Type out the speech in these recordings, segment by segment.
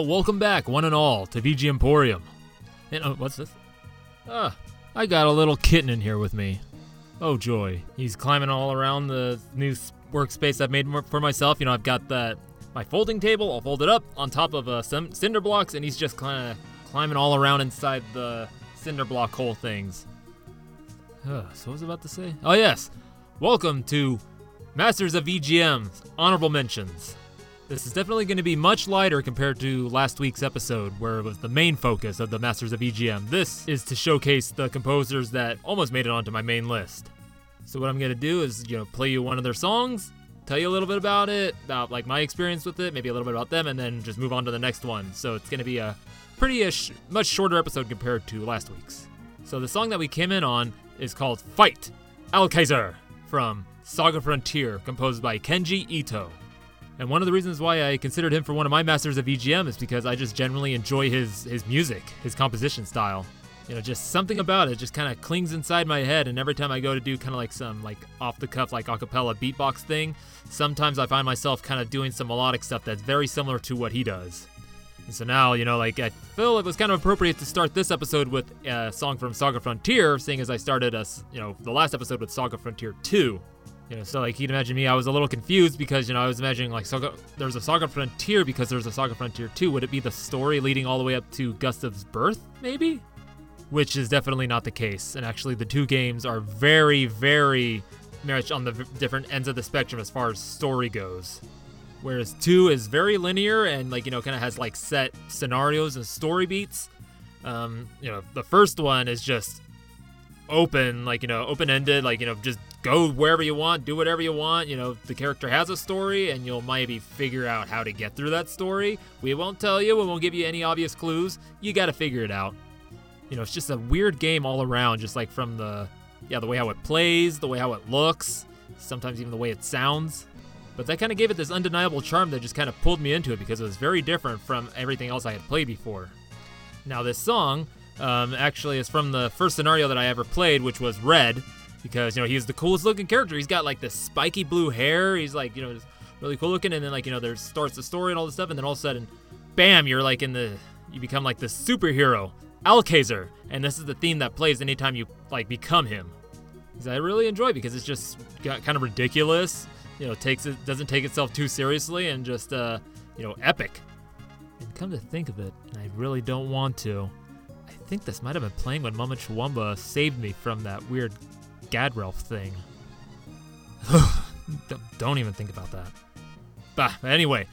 Well, welcome back, one and all, to VG Emporium. And oh, what's this? Ah, I got a little kitten in here with me. Oh joy, he's climbing all around the new workspace I've made for myself. You know, I've got that my folding table. I'll fold it up on top of uh, some cinder blocks, and he's just kind of climbing all around inside the cinder block hole things. Uh, so what was I about to say? Oh yes, welcome to Masters of VGM's honorable mentions. This is definitely going to be much lighter compared to last week's episode, where it was the main focus of the Masters of VGM. This is to showcase the composers that almost made it onto my main list. So what I'm going to do is, you know, play you one of their songs, tell you a little bit about it, about like my experience with it, maybe a little bit about them, and then just move on to the next one. So it's going to be a pretty ish, much shorter episode compared to last week's. So the song that we came in on is called Fight Alkaiser from Saga Frontier, composed by Kenji Ito. And one of the reasons why I considered him for one of my masters of VGM is because I just generally enjoy his his music, his composition style. You know, just something about it just kind of clings inside my head. And every time I go to do kind of like some like off the cuff like acapella beatbox thing, sometimes I find myself kind of doing some melodic stuff that's very similar to what he does. And so now, you know, like I feel it was kind of appropriate to start this episode with a song from Saga Frontier, seeing as I started us, you know, the last episode with Saga Frontier 2. You know, so like you can imagine me, I was a little confused because you know I was imagining like Saga, there's a Saga Frontier because there's a Saga Frontier 2. Would it be the story leading all the way up to Gustav's birth, maybe? Which is definitely not the case. And actually, the two games are very, very much on the v- different ends of the spectrum as far as story goes. Whereas two is very linear and like you know kind of has like set scenarios and story beats. Um, you know, the first one is just open, like you know, open ended, like you know, just go wherever you want, do whatever you want. You know, the character has a story, and you'll maybe figure out how to get through that story. We won't tell you, we won't give you any obvious clues. You got to figure it out. You know, it's just a weird game all around, just like from the yeah, the way how it plays, the way how it looks, sometimes even the way it sounds. But that kind of gave it this undeniable charm that just kind of pulled me into it because it was very different from everything else I had played before. Now, this song um, actually is from the first scenario that I ever played, which was Red, because you know he's the coolest looking character. He's got like this spiky blue hair. He's like you know really cool looking, and then like you know there starts the story and all this stuff, and then all of a sudden, bam, you're like in the you become like the superhero Alkaiser, and this is the theme that plays anytime you like become him. I really enjoy because it's just got kind of ridiculous. You know, takes it doesn't take itself too seriously and just uh, you know epic. And come to think of it, I really don't want to. I think this might have been playing when Mama Chuamba saved me from that weird Gadrelf thing. don't, don't even think about that. Bah, anyway,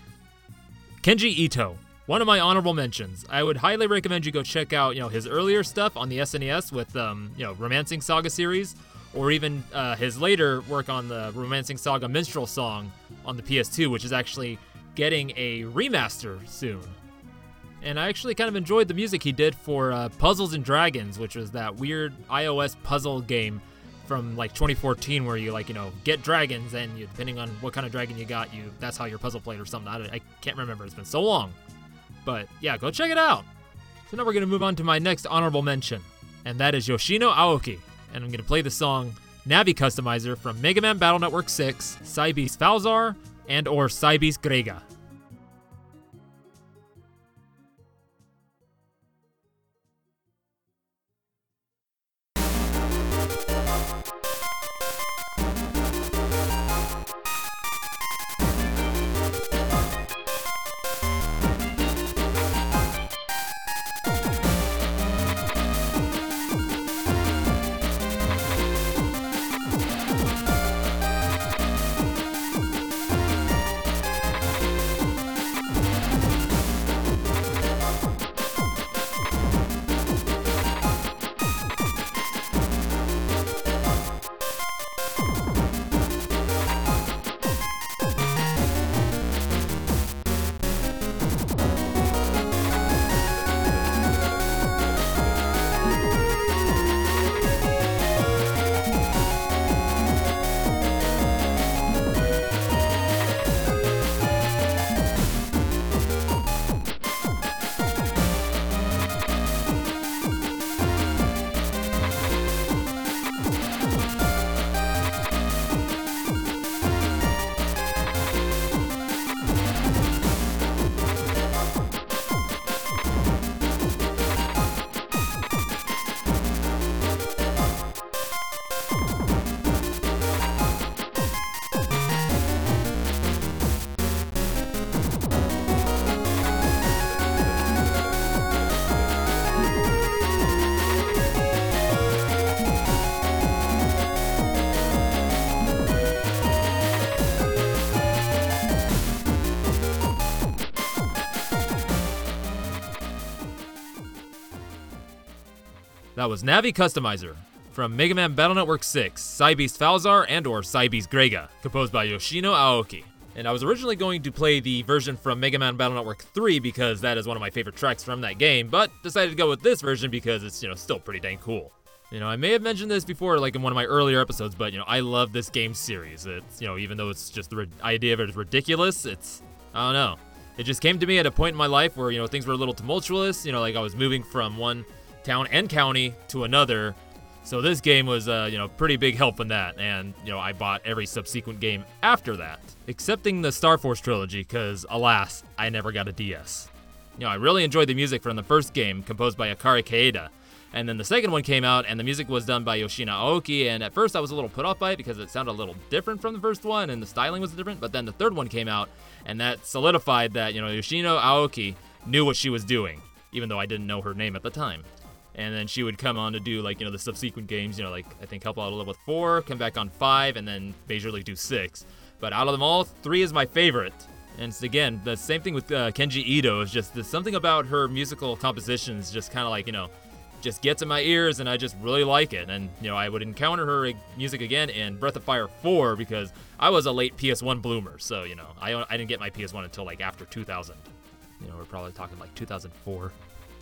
Kenji Ito, one of my honorable mentions. I would highly recommend you go check out, you know, his earlier stuff on the SNES with, um, you know, Romancing Saga series, or even uh, his later work on the Romancing Saga Minstrel song on the PS2, which is actually getting a remaster soon. And I actually kind of enjoyed the music he did for uh, Puzzles and Dragons, which was that weird iOS puzzle game from like 2014 where you like you know get dragons and you, depending on what kind of dragon you got you that's how your puzzle played or something. I, I can't remember. It's been so long. But yeah go check it out. So now we're to move on to my next honorable mention and that is yoshino aoki. And i'm to play the song navi customizer from mega man battle network 6 Cybeast falzar and or Cybeast grega That was Navi Customizer from Mega Man Battle Network 6, Cybeast Falzar and or Cybeast Grega, composed by Yoshino Aoki. And I was originally going to play the version from Mega Man Battle Network 3 because that is one of my favorite tracks from that game, but decided to go with this version because it's, you know, still pretty dang cool. You know, I may have mentioned this before, like in one of my earlier episodes, but you know, I love this game series. It's, you know, even though it's just the ri- idea of it is ridiculous, it's, I don't know. It just came to me at a point in my life where, you know, things were a little tumultuous. You know, like I was moving from one town and county to another. So this game was, uh, you know, pretty big help in that. And, you know, I bought every subsequent game after that, excepting the Star Force trilogy, because alas, I never got a DS. You know, I really enjoyed the music from the first game, composed by Akari Kaida. And then the second one came out, and the music was done by Yoshino Aoki. And at first, I was a little put off by it because it sounded a little different from the first one, and the styling was different. But then the third one came out, and that solidified that you know Yoshino Aoki knew what she was doing, even though I didn't know her name at the time. And then she would come on to do like you know the subsequent games, you know like I think help out a little with four, come back on five, and then Major League do six. But out of them all, three is my favorite. And it's, again, the same thing with uh, Kenji Ito. Is just there's something about her musical compositions, just kind of like you know just gets in my ears and I just really like it. And, you know, I would encounter her music again in Breath of Fire 4 because I was a late PS1 bloomer. So, you know, I, I didn't get my PS1 until like after 2000. You know, we're probably talking like 2004.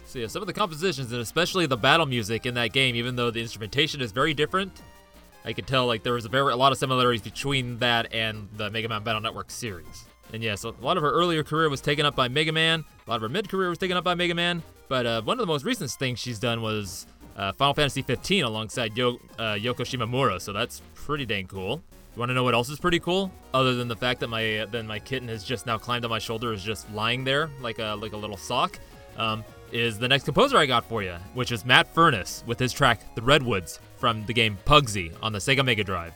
So, yeah, some of the compositions and especially the battle music in that game, even though the instrumentation is very different, I could tell like there was a very a lot of similarities between that and the Mega Man Battle Network series. And yes, yeah, so a lot of her earlier career was taken up by Mega Man. A lot of her mid career was taken up by Mega Man. But uh, one of the most recent things she's done was uh, Final Fantasy 15 alongside Yo- uh, Yoko Shimomura, so that's pretty dang cool. You want to know what else is pretty cool? Other than the fact that my uh, then my kitten has just now climbed on my shoulder, is just lying there like a like a little sock. Um, is the next composer I got for you, which is Matt Furniss with his track "The Redwoods" from the game Puggsy on the Sega Mega Drive.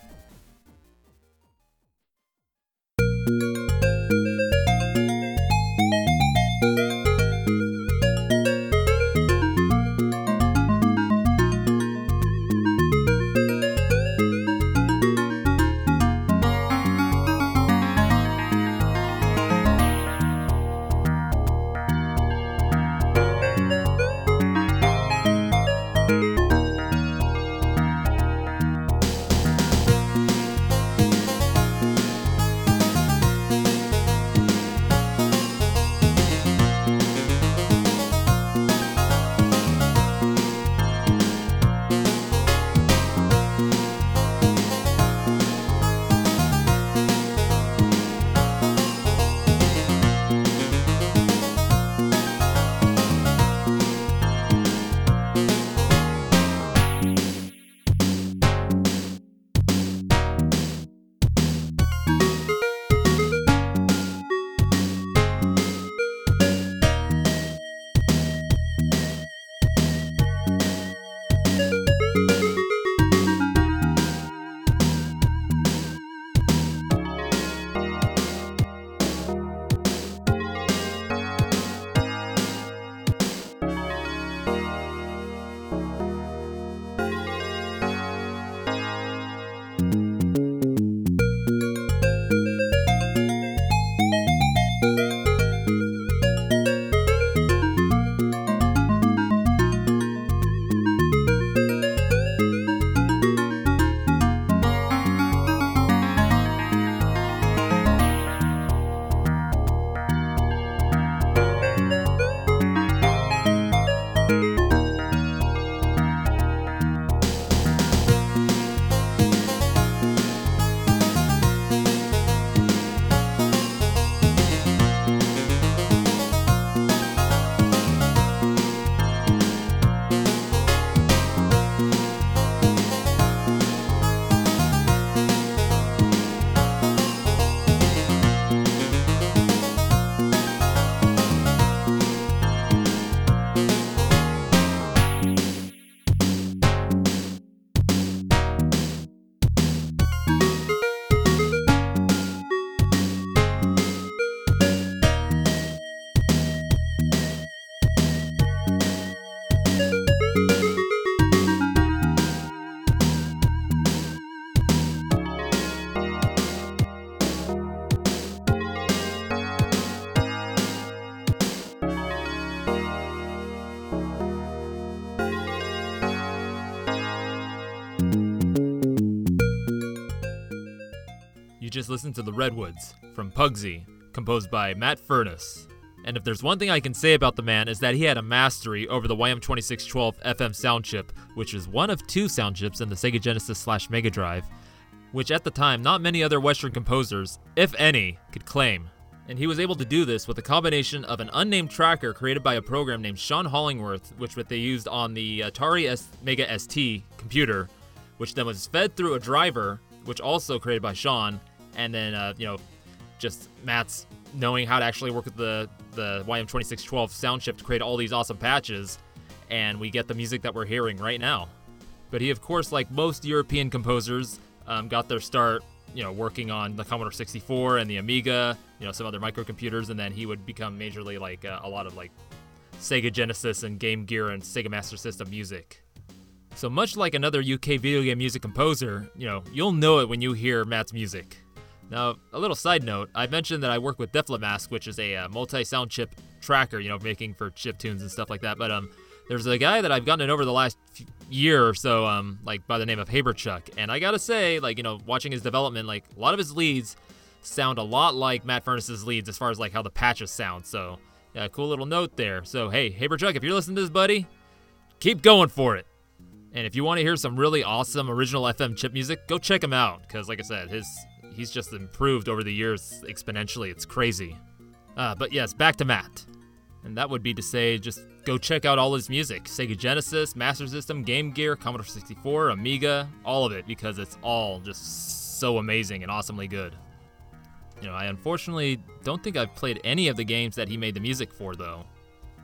Just listened to The Redwoods from Puggsy, composed by Matt Furniss. And if there's one thing I can say about the man is that he had a mastery over the YM2612 FM sound chip, which is one of two sound chips in the Sega Genesis slash Mega Drive, which at the time not many other Western composers, if any, could claim. And he was able to do this with a combination of an unnamed tracker created by a program named Sean Hollingworth, which they used on the Atari S- Mega ST computer, which then was fed through a driver, which also created by Sean, and then uh, you know, just Matt's knowing how to actually work with the the YM2612 sound chip to create all these awesome patches, and we get the music that we're hearing right now. But he, of course, like most European composers, um, got their start, you know, working on the Commodore 64 and the Amiga, you know, some other microcomputers, and then he would become majorly like uh, a lot of like Sega Genesis and Game Gear and Sega Master System music. So much like another UK video game music composer, you know, you'll know it when you hear Matt's music. Now, a little side note, I mentioned that I work with DefleMask, which is a uh, multi-sound chip tracker, you know, making for chip tunes and stuff like that. But um, there's a guy that I've gotten over the last year or so, um, like by the name of Haberchuck, and I gotta say, like you know, watching his development, like a lot of his leads sound a lot like Matt Furniss's leads as far as like how the patches sound. So, yeah, cool little note there. So, hey, Haberchuck, if you're listening to this, buddy, keep going for it. And if you want to hear some really awesome original FM chip music, go check him out. Because, like I said, his he's just improved over the years exponentially. It's crazy. Uh, but yes, back to Matt. And that would be to say, just go check out all his music Sega Genesis, Master System, Game Gear, Commodore 64, Amiga, all of it, because it's all just so amazing and awesomely good. You know, I unfortunately don't think I've played any of the games that he made the music for, though.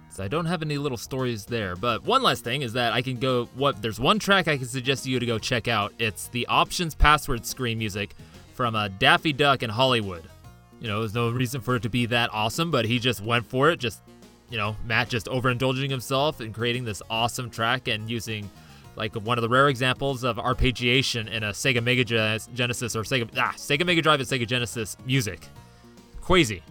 So I don't have any little stories there. But one last thing is that I can go what there's one track I can suggest you to go check out. It's the options password screen music from uh, Daffy Duck in Hollywood. You know, there's no reason for it to be that awesome, but he just went for it. Just, you know, Matt just overindulging himself and creating this awesome track and using like one of the rare examples of arpeggiation in a Sega Mega Genesis or Sega ah, Sega Mega Drive and Sega Genesis music. Crazy.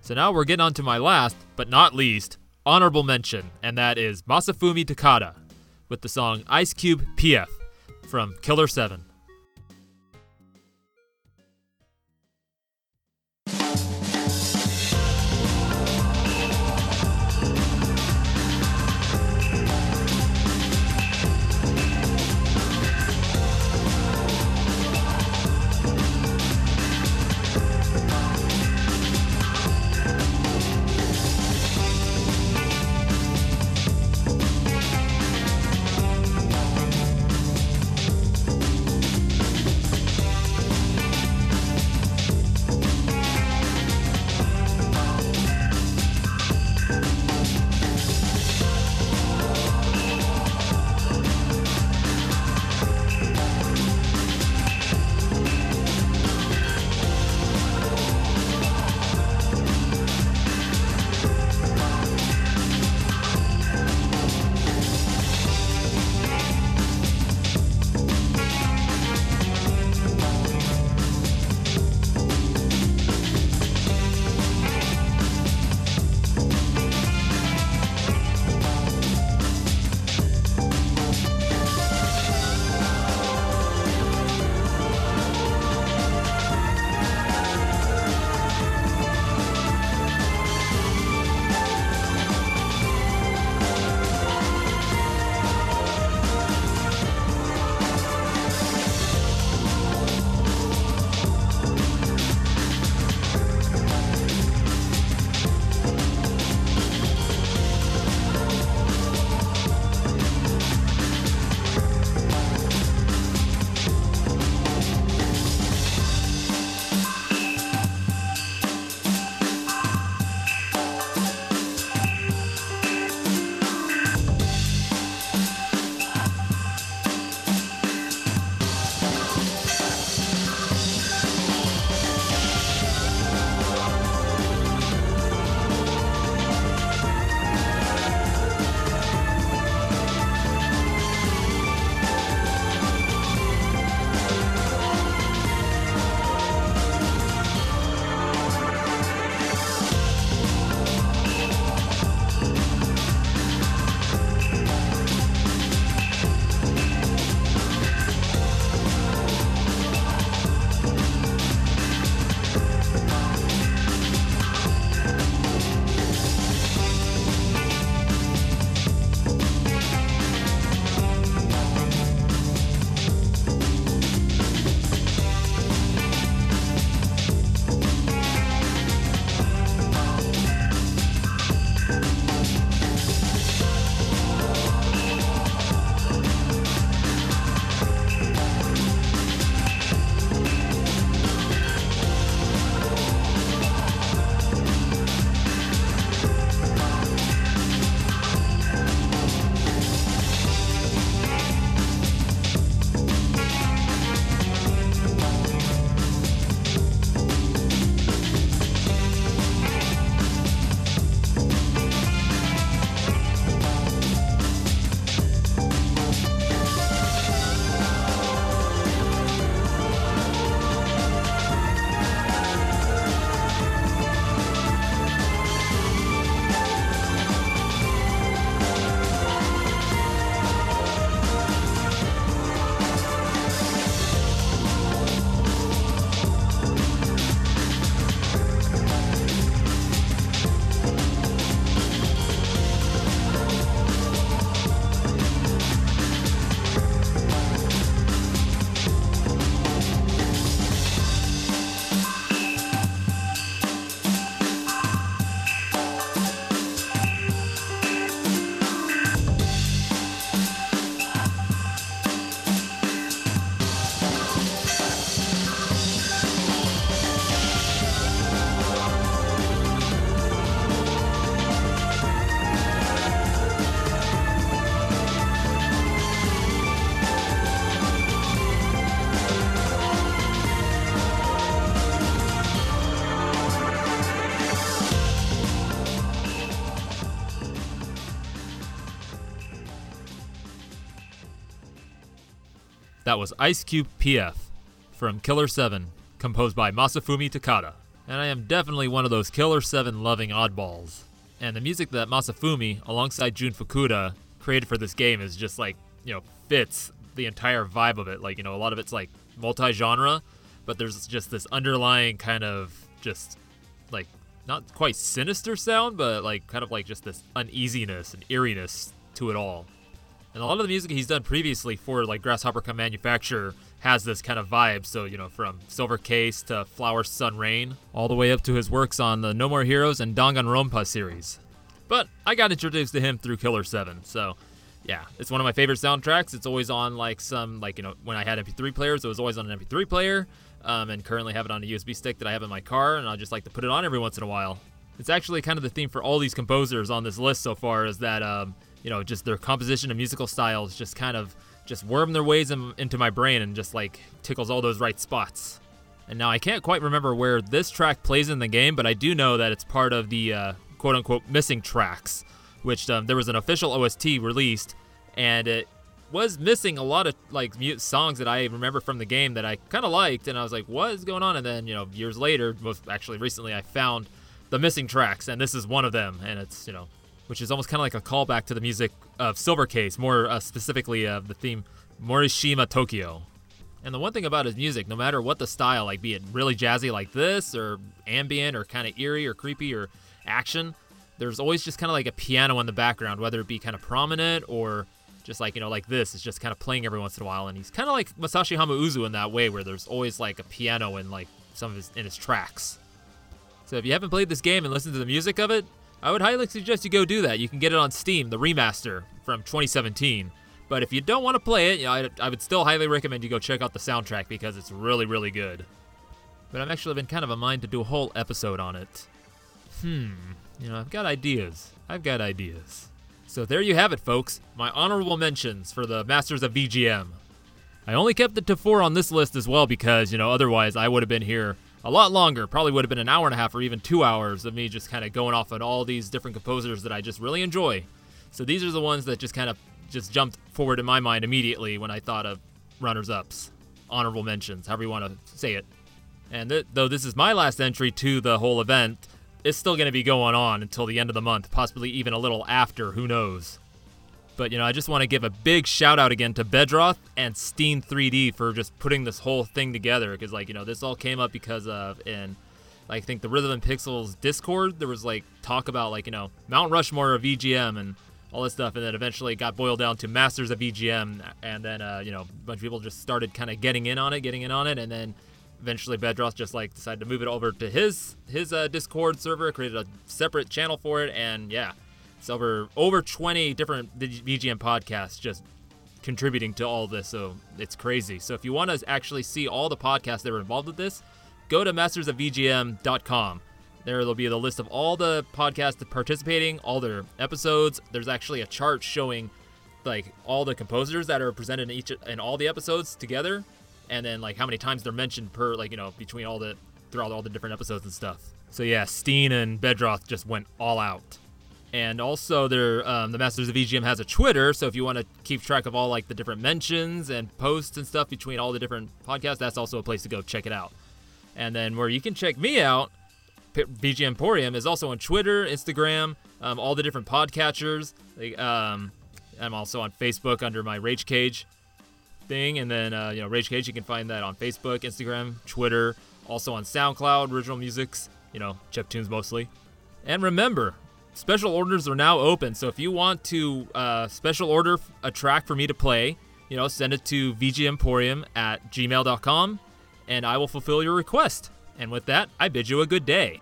So now we're getting on to my last, but not least, honorable mention, and that is Masafumi Takada with the song Ice Cube PF from Killer 7. That was Ice Cube PF from Killer 7, composed by Masafumi Takada. And I am definitely one of those Killer 7 loving oddballs. And the music that Masafumi, alongside Jun Fukuda, created for this game is just like, you know, fits the entire vibe of it. Like, you know, a lot of it's like multi genre, but there's just this underlying kind of just like not quite sinister sound, but like kind of like just this uneasiness and eeriness to it all. And a lot of the music he's done previously for like Grasshopper Come Manufacture has this kind of vibe. So, you know, from Silver Case to Flower Sun Rain, all the way up to his works on the No More Heroes and Danganronpa series. But I got introduced to him through Killer 7, so yeah, it's one of my favorite soundtracks. It's always on like some like you know when I had MP3 players, it was always on an MP3 player, um, and currently have it on a USB stick that I have in my car, and I just like to put it on every once in a while. It's actually kind of the theme for all these composers on this list so far is that um, you know just their composition and musical styles just kind of just worm their ways in, into my brain and just like tickles all those right spots. And now I can't quite remember where this track plays in the game, but I do know that it's part of the uh, quote unquote missing tracks which um, there was an official OST released, and it was missing a lot of like mute songs that I remember from the game that I kind of liked, and I was like, "What is going on?" And then you know, years later, most actually recently, I found the missing tracks, and this is one of them, and it's you know, which is almost kind of like a callback to the music of Silver Case, more uh, specifically of the theme Morishima Tokyo. And the one thing about his music, no matter what the style, like be it really jazzy like this, or ambient, or kind of eerie, or creepy, or action, there's always just kind of like a piano in the background, whether it be kind of prominent or just like, you know, like this. It's just kind of playing every once in a while. And he's kind of like Masashi Hamauzu in that way, where there's always like a piano in like some of his, in his tracks. So if you haven't played this game and listened to the music of it, I would highly suggest you go do that. You can get it on Steam, the remaster from 2017. But if you don't want to play it, you know, I, I would still highly recommend you go check out the soundtrack because it's really, really good. But I've actually been kind of a mind to do a whole episode on it. Hmm. You know, I've got ideas. I've got ideas. So there you have it, folks. My honorable mentions for the Masters of VGM. I only kept it to four on this list as well because, you know, otherwise I would have been here a lot longer. Probably would have been an hour and a half or even two hours of me just kind of going off on all these different composers that I just really enjoy. So these are the ones that just kind of just jumped forward in my mind immediately when I thought of runners ups, honorable mentions, however you want to say it. And th- though this is my last entry to the whole event, it's still going to be going on until the end of the month, possibly even a little after, who knows. But, you know, I just want to give a big shout out again to Bedroth and Steen 3D for just putting this whole thing together. Because, like, you know, this all came up because of, in, I think, the Rhythm and Pixels Discord, there was, like, talk about, like, you know, Mount Rushmore of VGM and all this stuff. And then eventually it got boiled down to Masters of VGM. And then, uh, you know, a bunch of people just started kind of getting in on it, getting in on it. And then eventually Bedroth just like decided to move it over to his his uh, Discord server, created a separate channel for it, and yeah, it's over over 20 different VGM podcasts just contributing to all this. So it's crazy. So if you want to actually see all the podcasts that were involved with this, go to mastersofvgm.com. There will be the list of all the podcasts participating, all their episodes. There's actually a chart showing like all the composers that are presented in each in all the episodes together and then like how many times they're mentioned per like you know between all the throughout all the different episodes and stuff. So yeah, Steen and Bedroth just went all out. And also, their um, the Masters of VGM has a Twitter, so if you want to keep track of all like the different mentions and posts and stuff between all the different podcasts, that's also a place to go check it out. And then where you can check me out, VG Emporium is also on Twitter, Instagram, um, all the different podcatchers. Um, I'm also on Facebook under my Rage Cage thing. And then, uh, you know, Rage Cage, you can find that on Facebook, Instagram, Twitter, also on SoundCloud, Original Musics, you know, chip tunes mostly. And remember, special orders are now open. So if you want to uh, special order a track for me to play, you know, send it to vgemporium at gmail.com and I will fulfill your request. And with that, I bid you a good day.